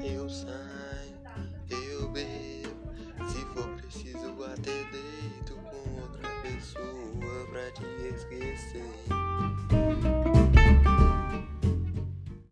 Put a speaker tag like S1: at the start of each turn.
S1: Eu saio, eu bebo. Se for preciso, até deito com outra pessoa pra te esquecer.